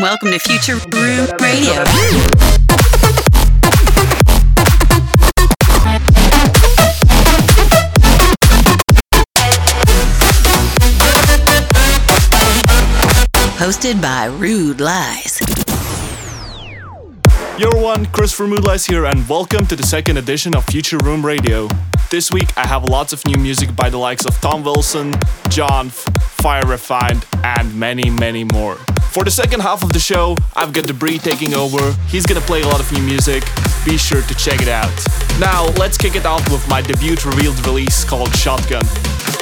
Welcome to Future Room Radio. Hosted by Rude Lies. Yo everyone, Christopher Moodlies here and welcome to the second edition of Future Room Radio. This week I have lots of new music by the likes of Tom Wilson, John, Fire Refined, and many, many more. For the second half of the show, I've got Debris taking over. He's gonna play a lot of new music. Be sure to check it out. Now, let's kick it off with my debut revealed release called Shotgun.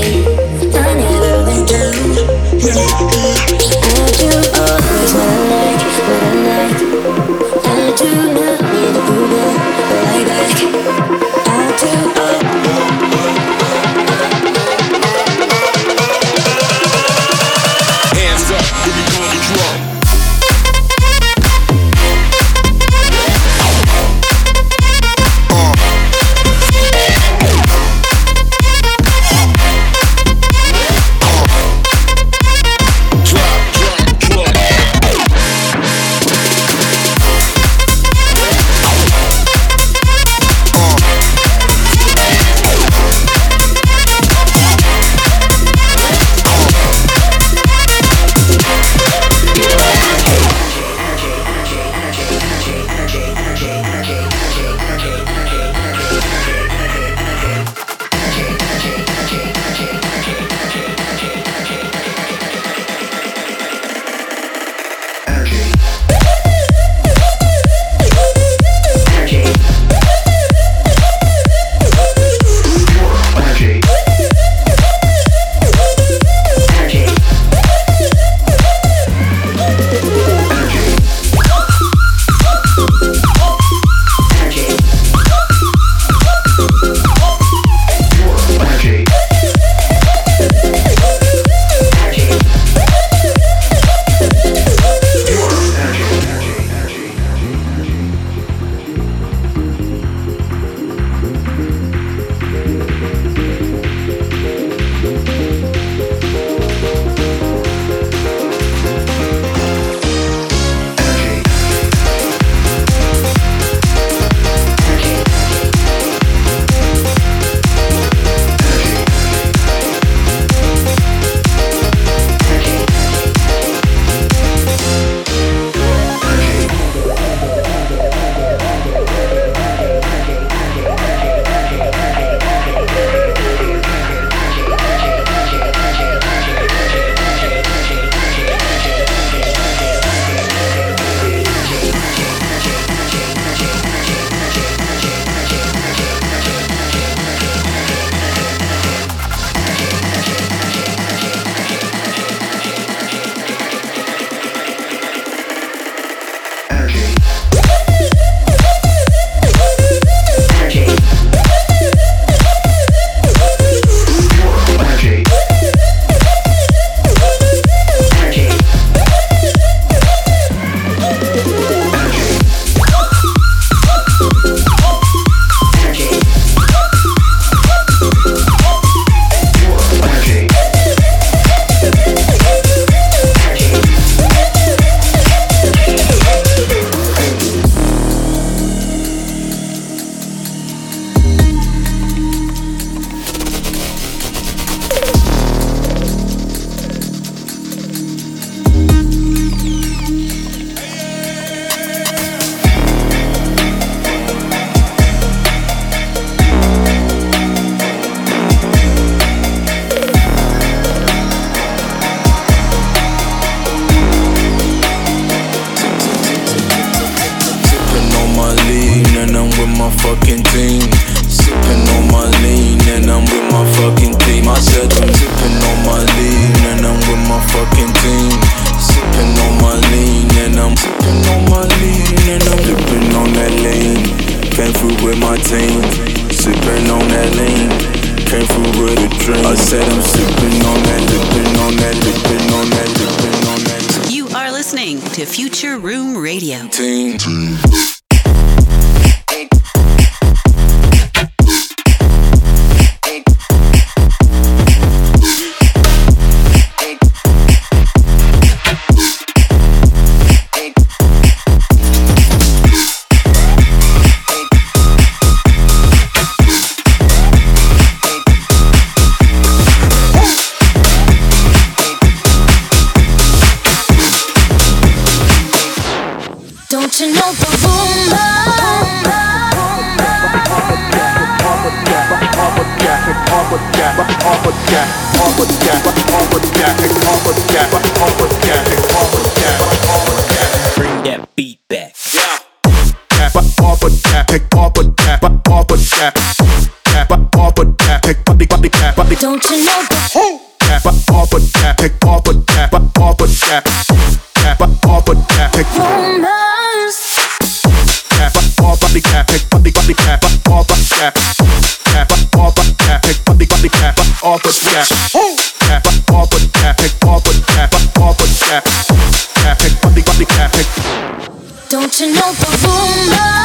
Don't you know the rumor?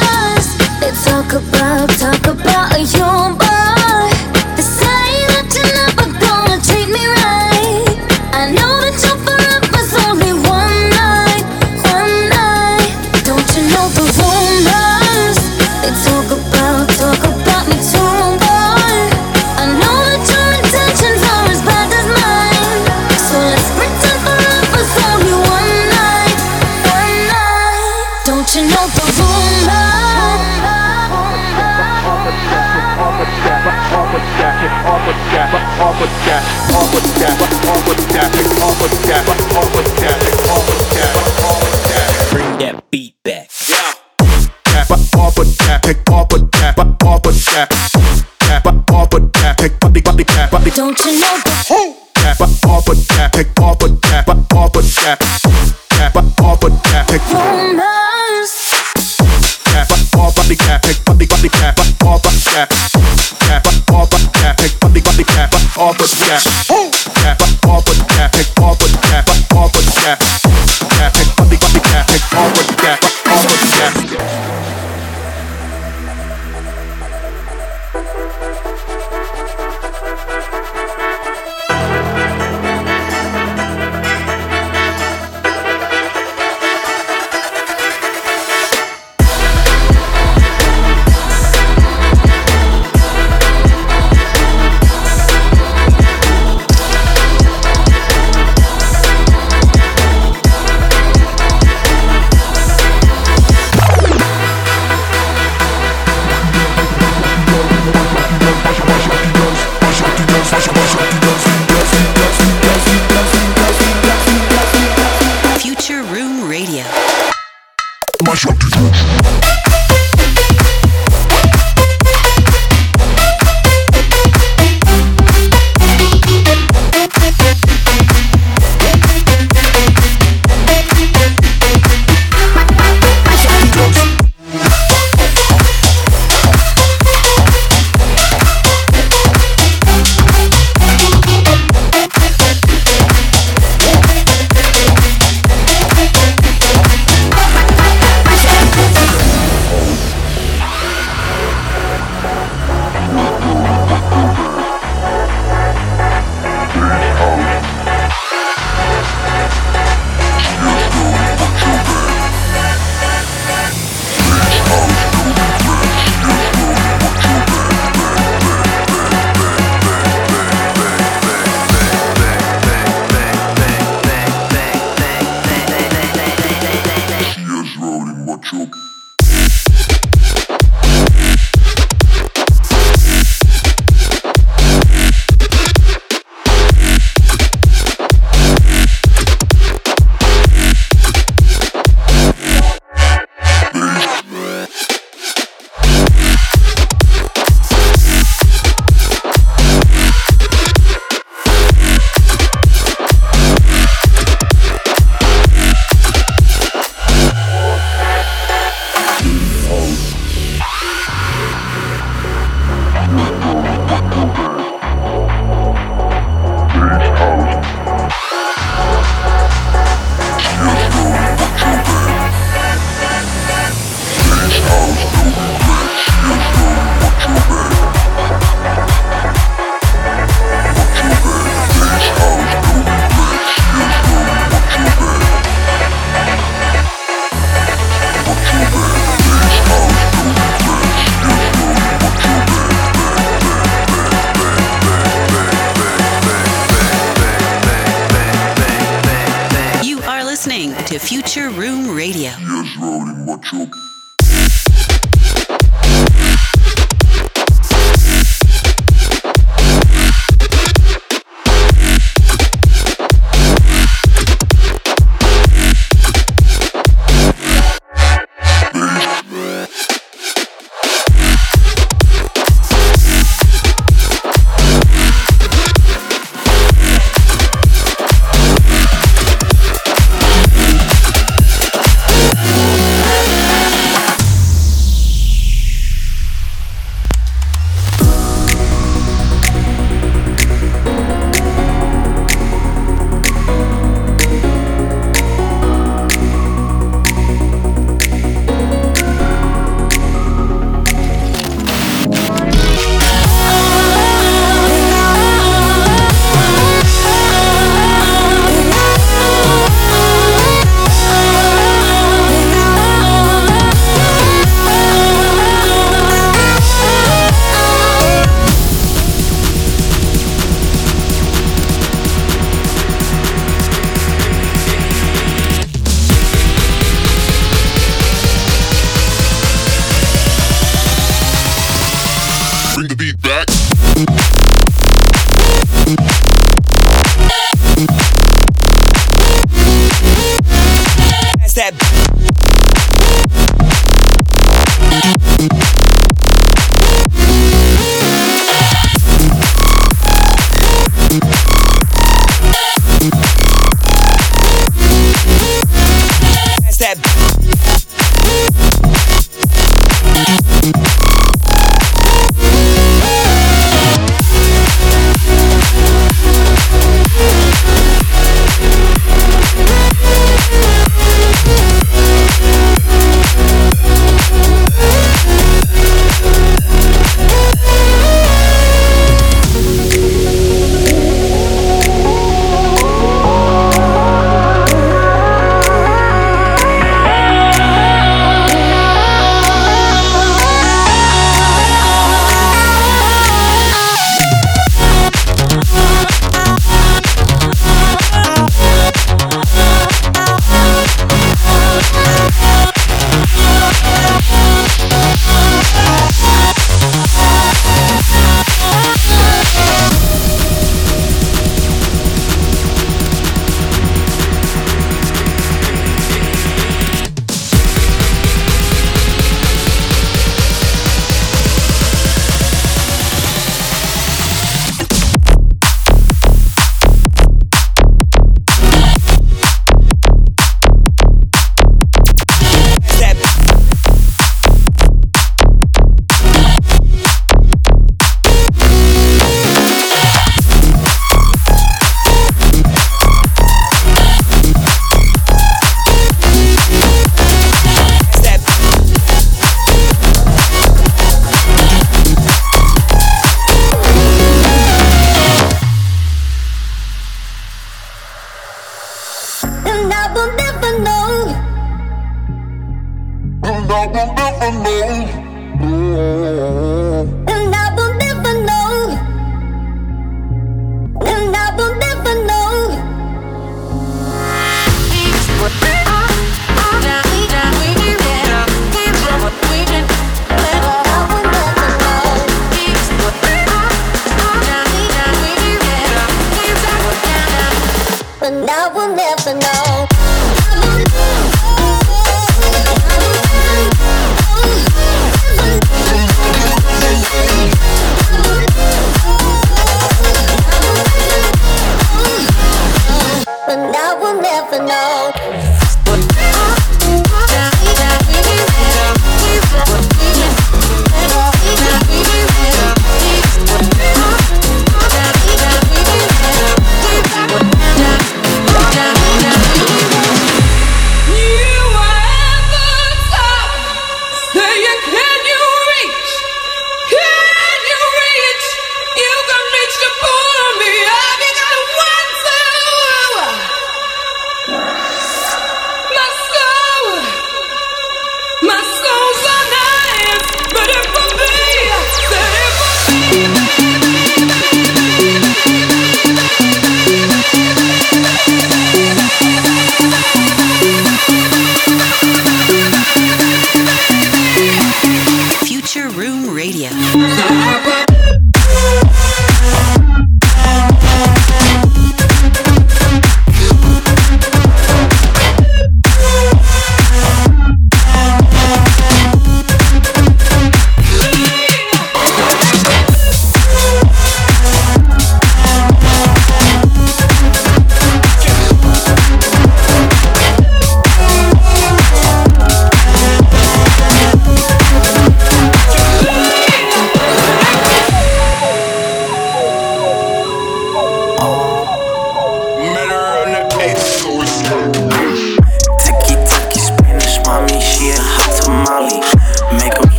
up a tap, pick up a tap, up a tap, tap up a tap, pick romance. Tap up the cap, pick up the body cap, up a tap, tap up a tap, pick up the body cap, up a tap.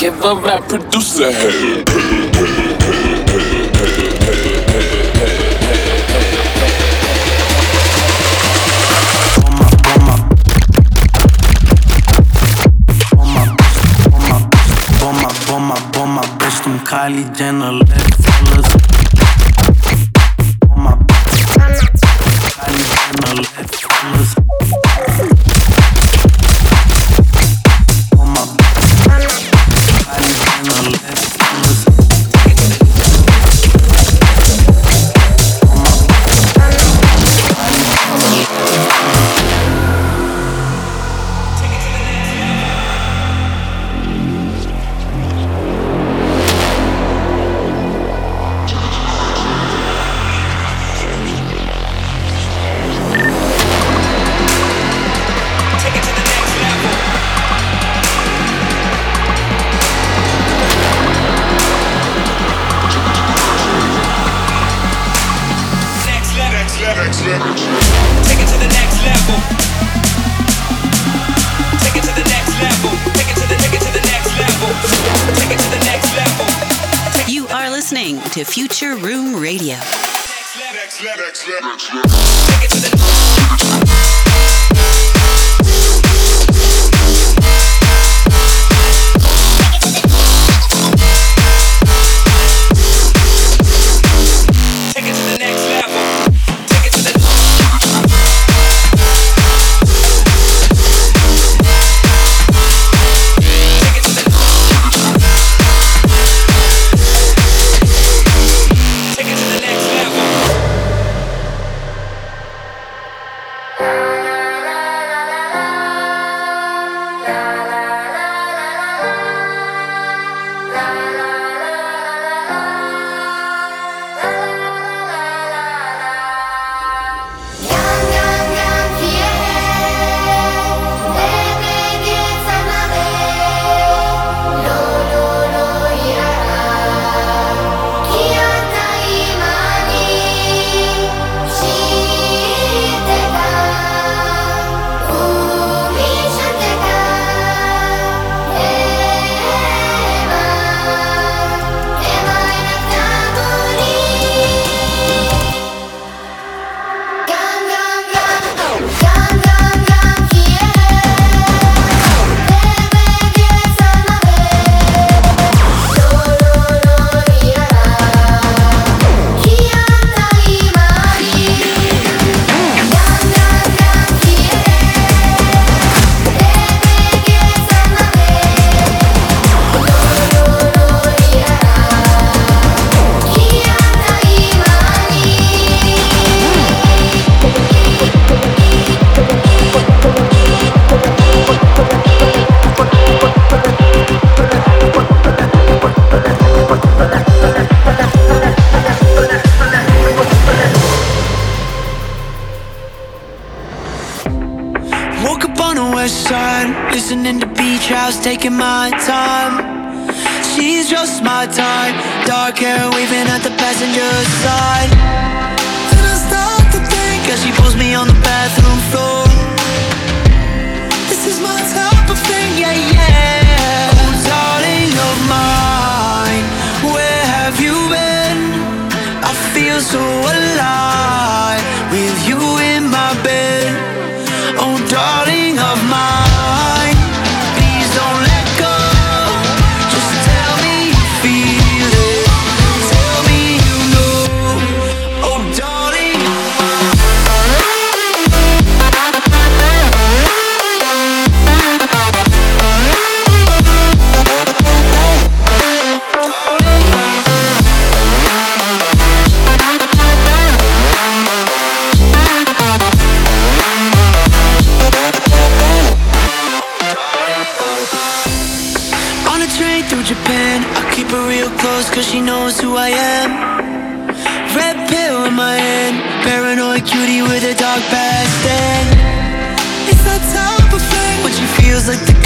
give a rap producer hell. next level. Next level. Next level. Take it to the next level. You are listening to Future Room Radio. taking my time. She's just my type. Dark hair waving at the passenger side. Then I start to think as she pulls me on the bathroom floor. This is my type of thing, yeah, yeah. Oh, darling of mine, where have you been? I feel so alive with you. Cause like.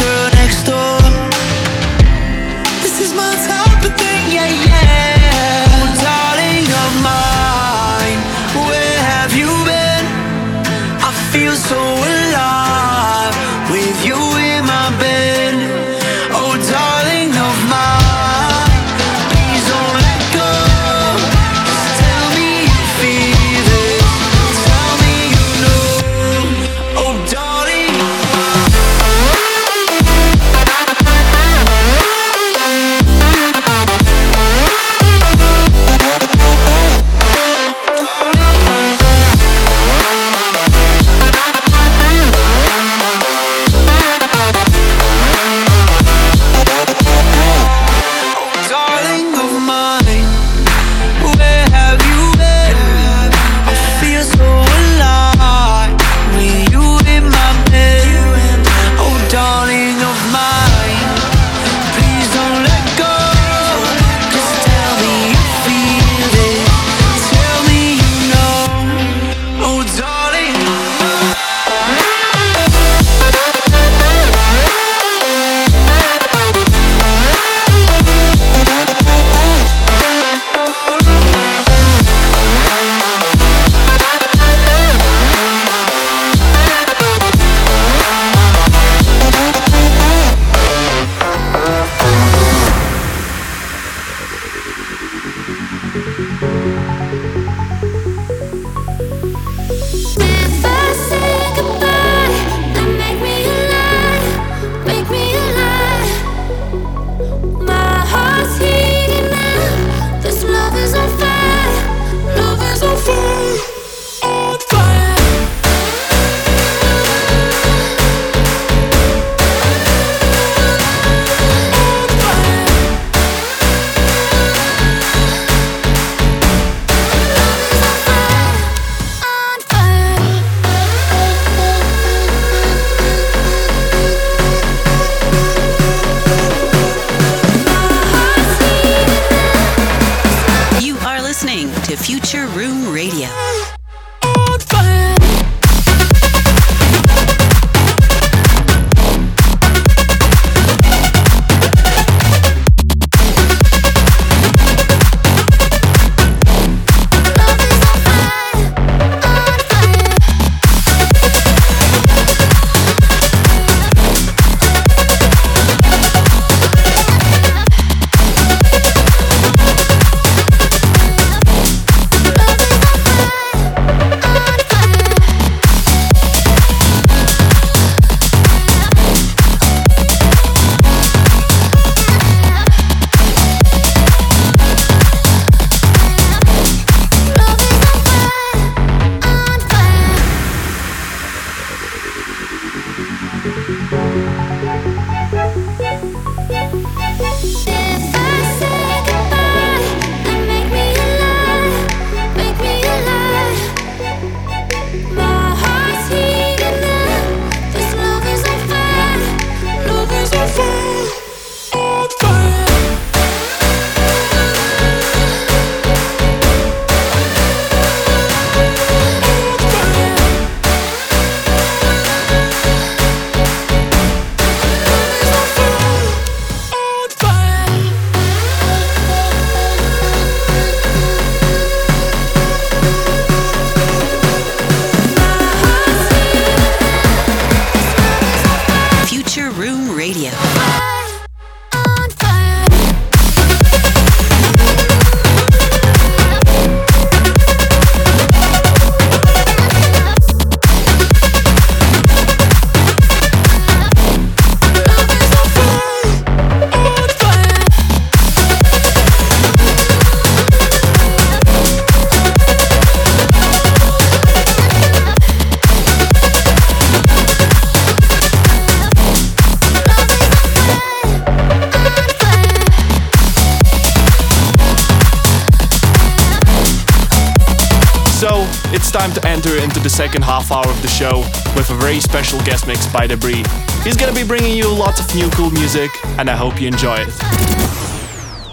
Second half hour of the show with a very special guest mix by Debris. He's gonna be bringing you lots of new cool music, and I hope you enjoy it.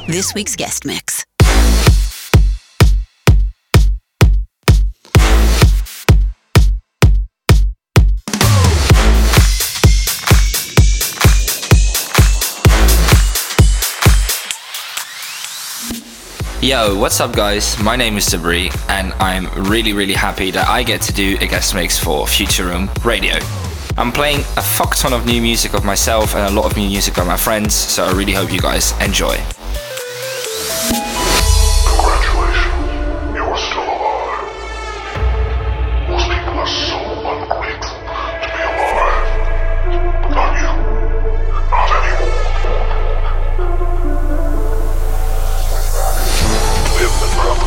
This week's guest mix. Yo, what's up, guys? My name is Debris, and I'm really, really happy that I get to do a guest mix for Future Room Radio. I'm playing a fuck ton of new music of myself and a lot of new music by my friends, so I really hope you guys enjoy.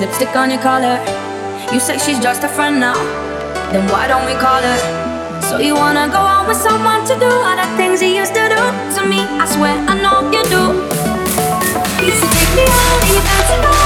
Lipstick on your collar. You say she's just a friend now. Then why don't we call her? So you wanna go out with someone to do all the things you used to do to me? I swear I know you do. You used to take me out and you fancy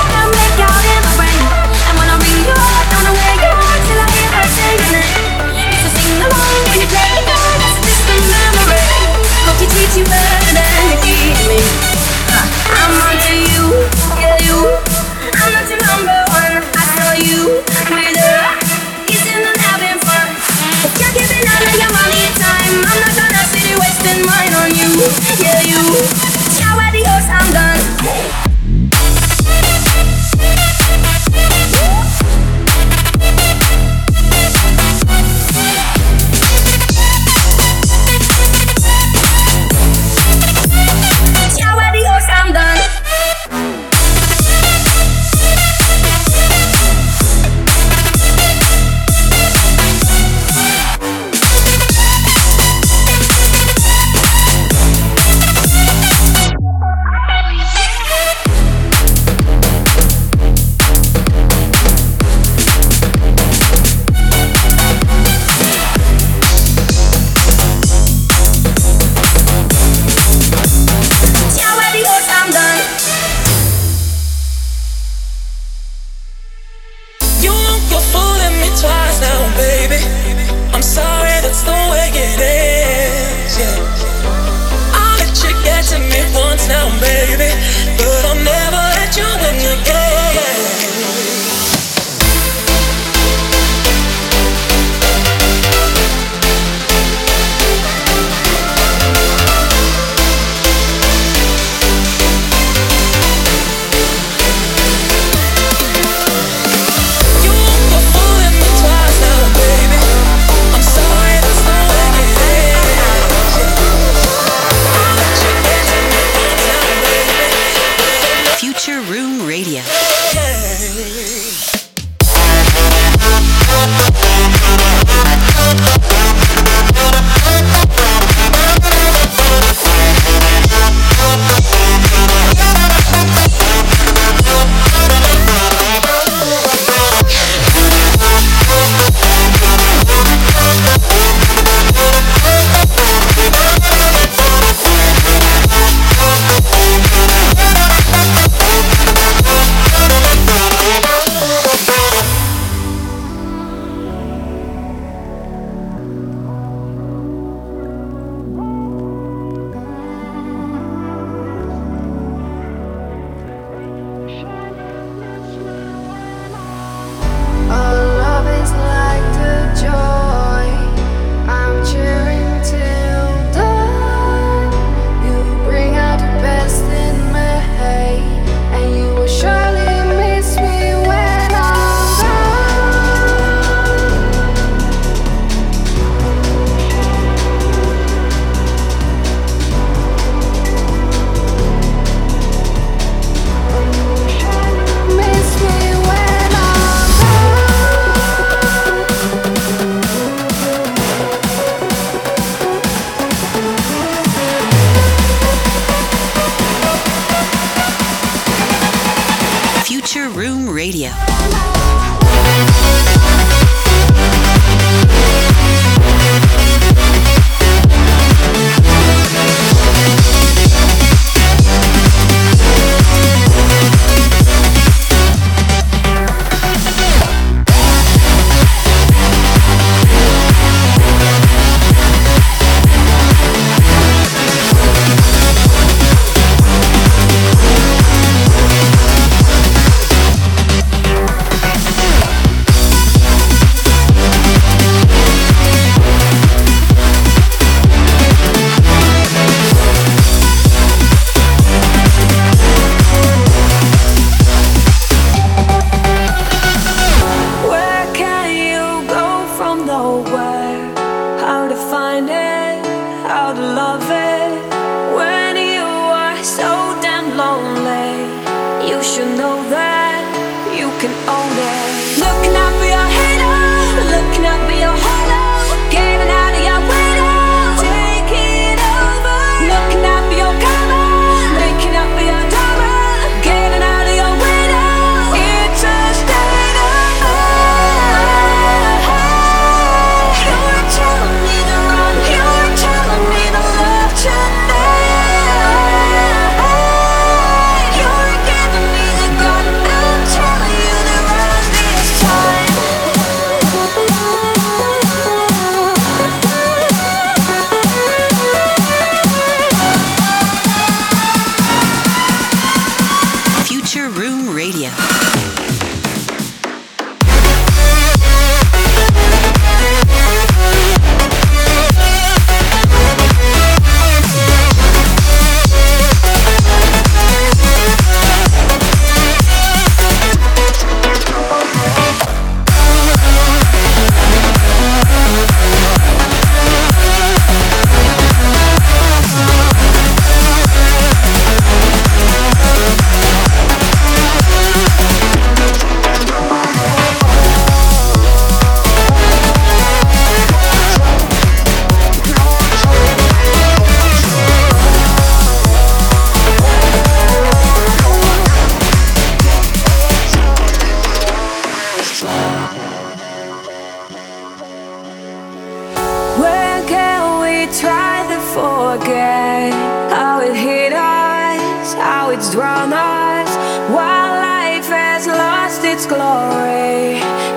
forget how it hit us, how it's drawn us. While life has lost its glory,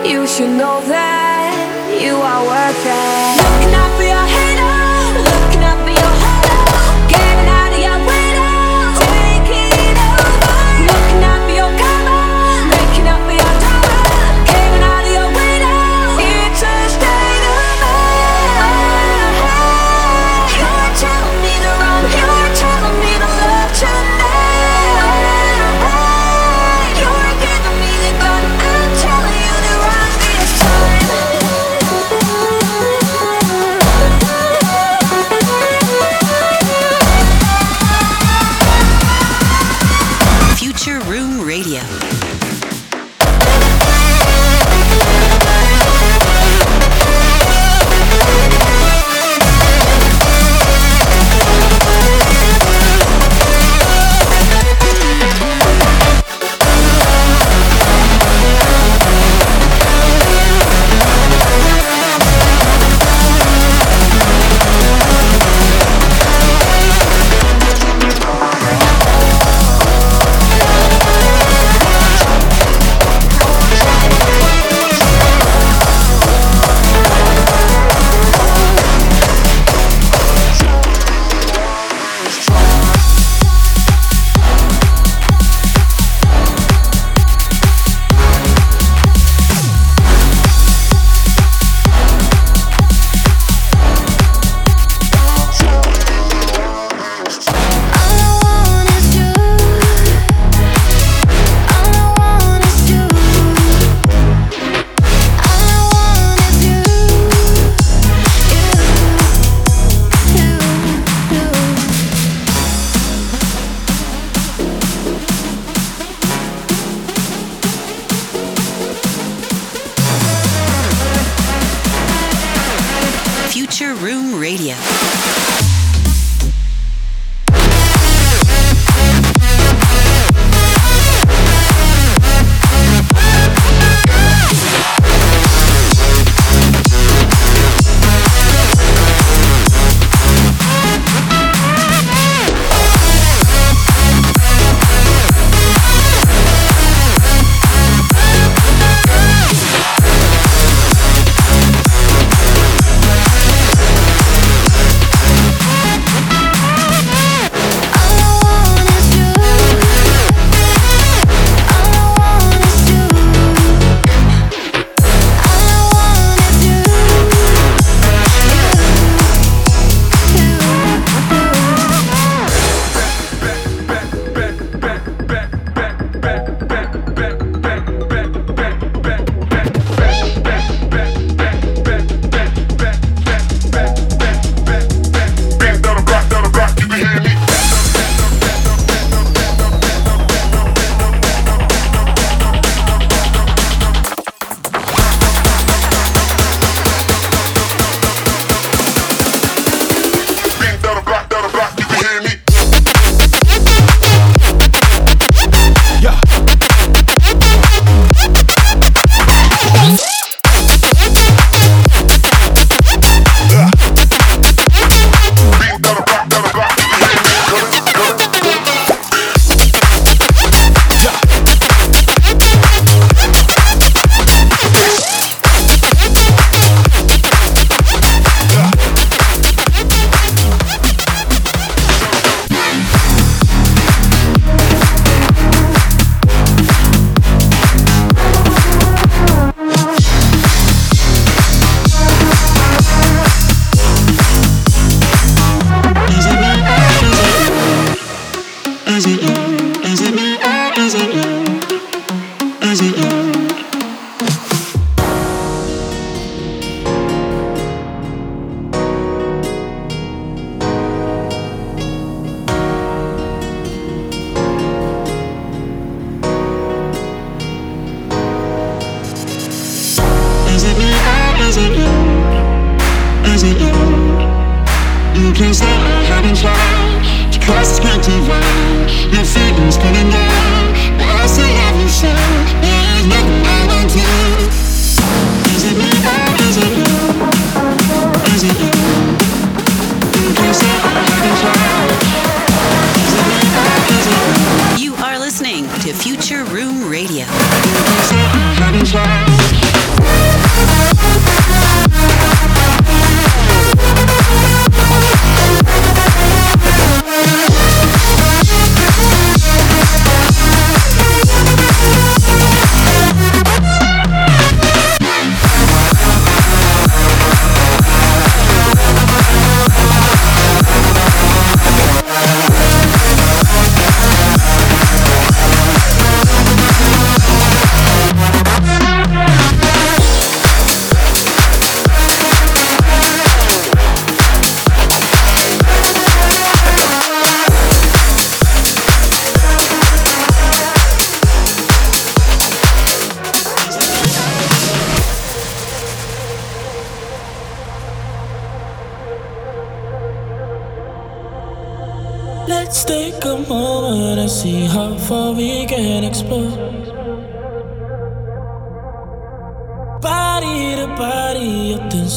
you should know that you are worth it.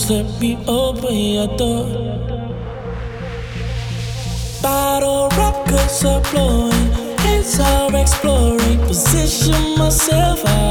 Let me open your door. Bottle rockers are blowing, heads are exploring. Position myself. I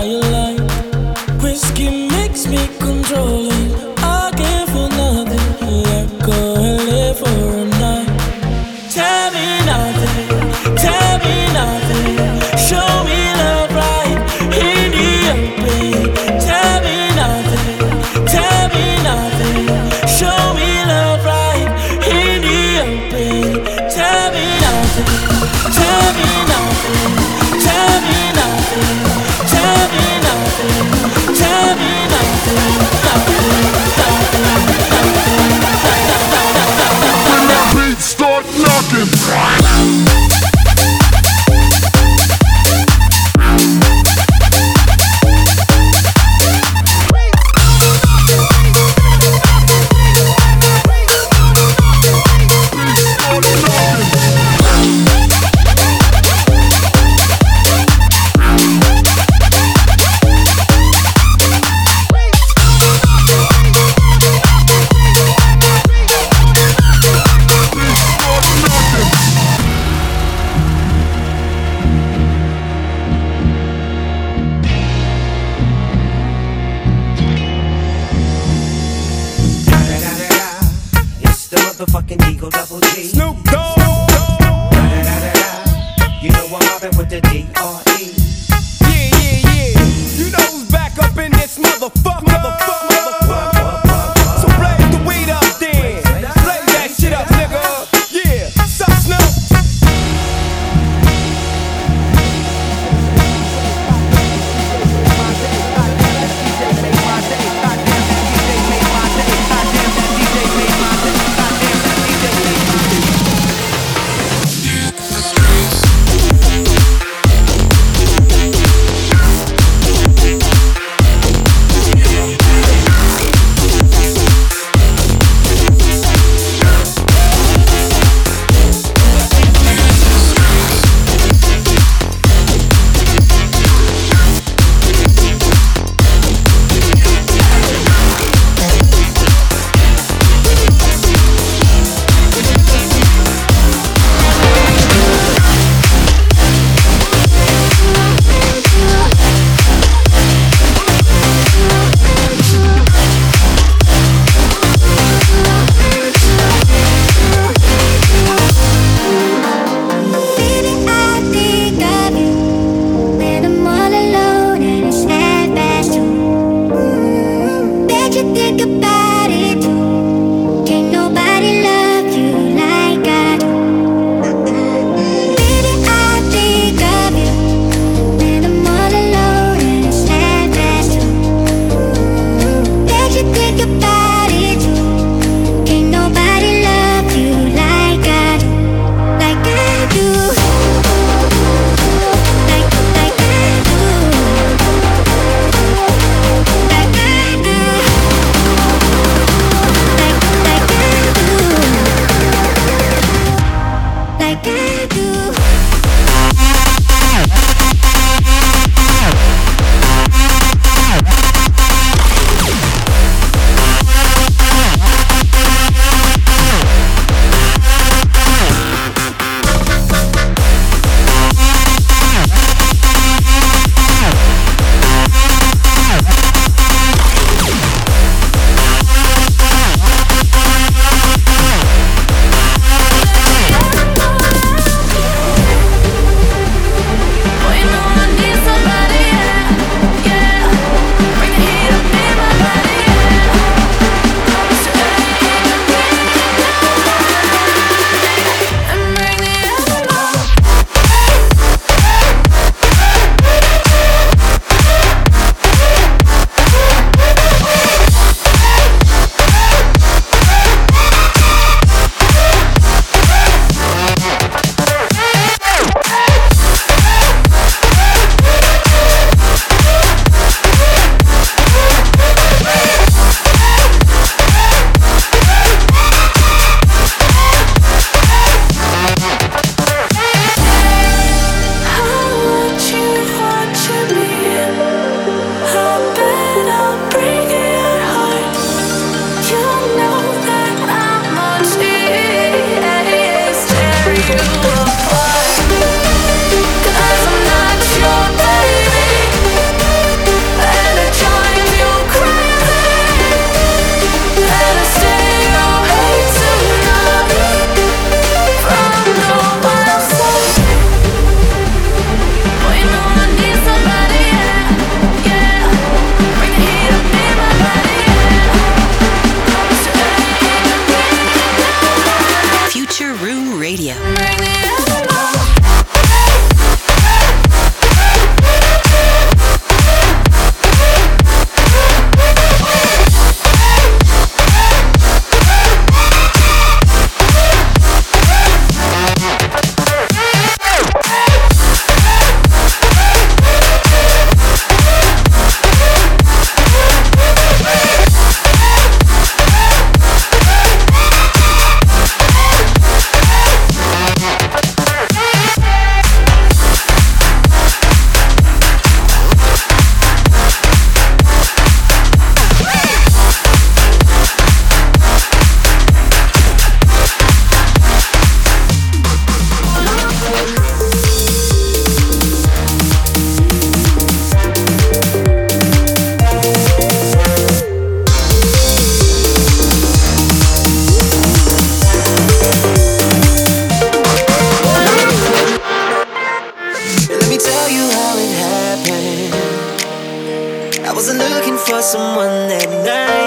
for someone that night.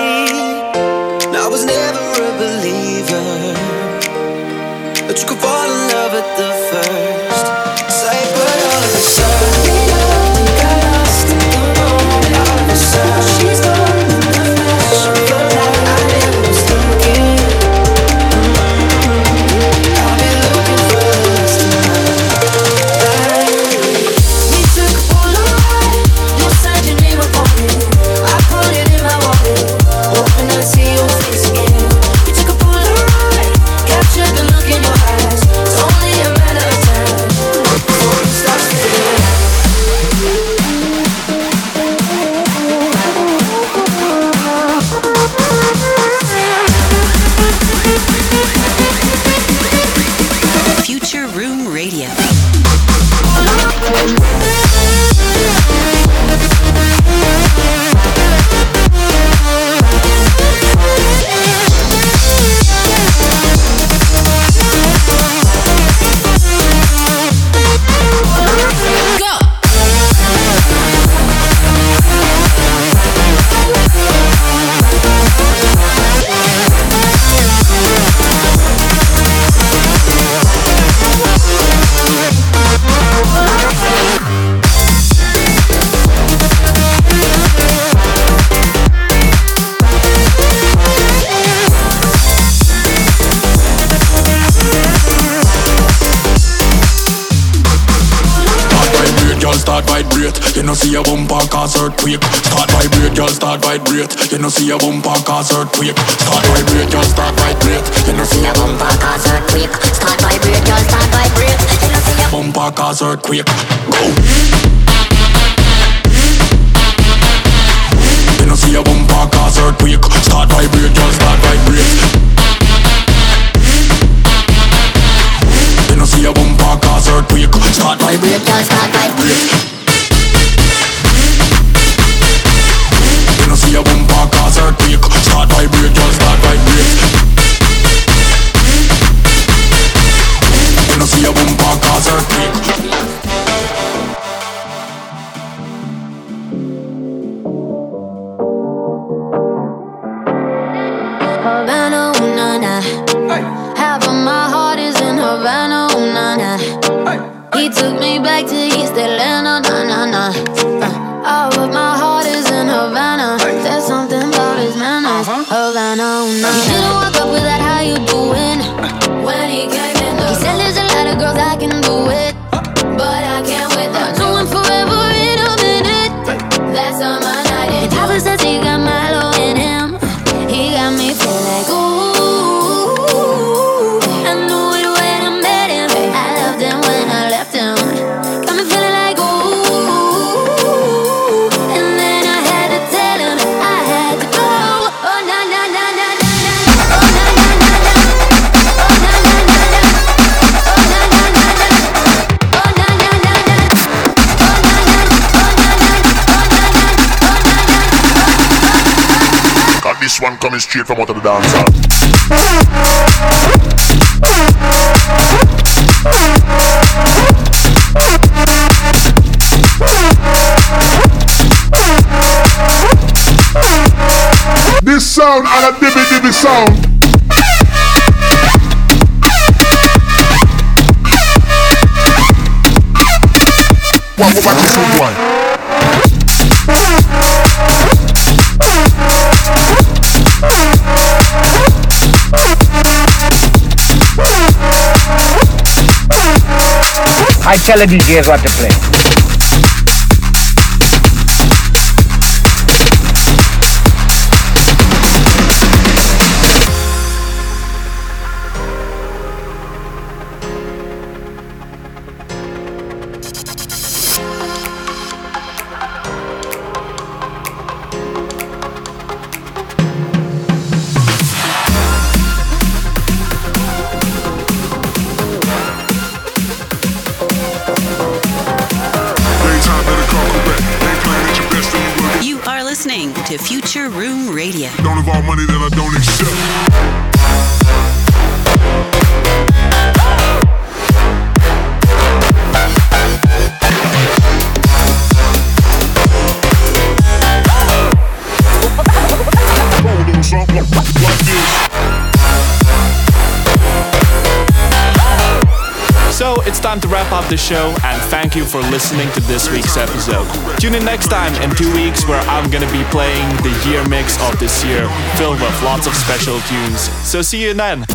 cause earthquake Start vibrate, girl, start vibrate. You know see a bumper cause earthquake Start vibrate, girl, start vibrate. You know see a bumper cause earthquake Start vibrate, girl, start vibrate. You know see a bumper cause earthquake Go! You know see a bumper cause earthquake Start vibrate, girl, start vibrate. You know see a bumper cause earthquake Start vibrate, girl, start vibrate. When I see a bumper cause earthquake. Start vibrate, just start vibrate. When I see a bumper cause earthquake. sound and a dibby dibby sound. What, what, what, what. I tell the DJs what to play. Time to wrap up the show, and thank you for listening to this week's episode. Tune in next time in two weeks, where I'm gonna be playing the year mix of this year, filled with lots of special tunes. So see you then.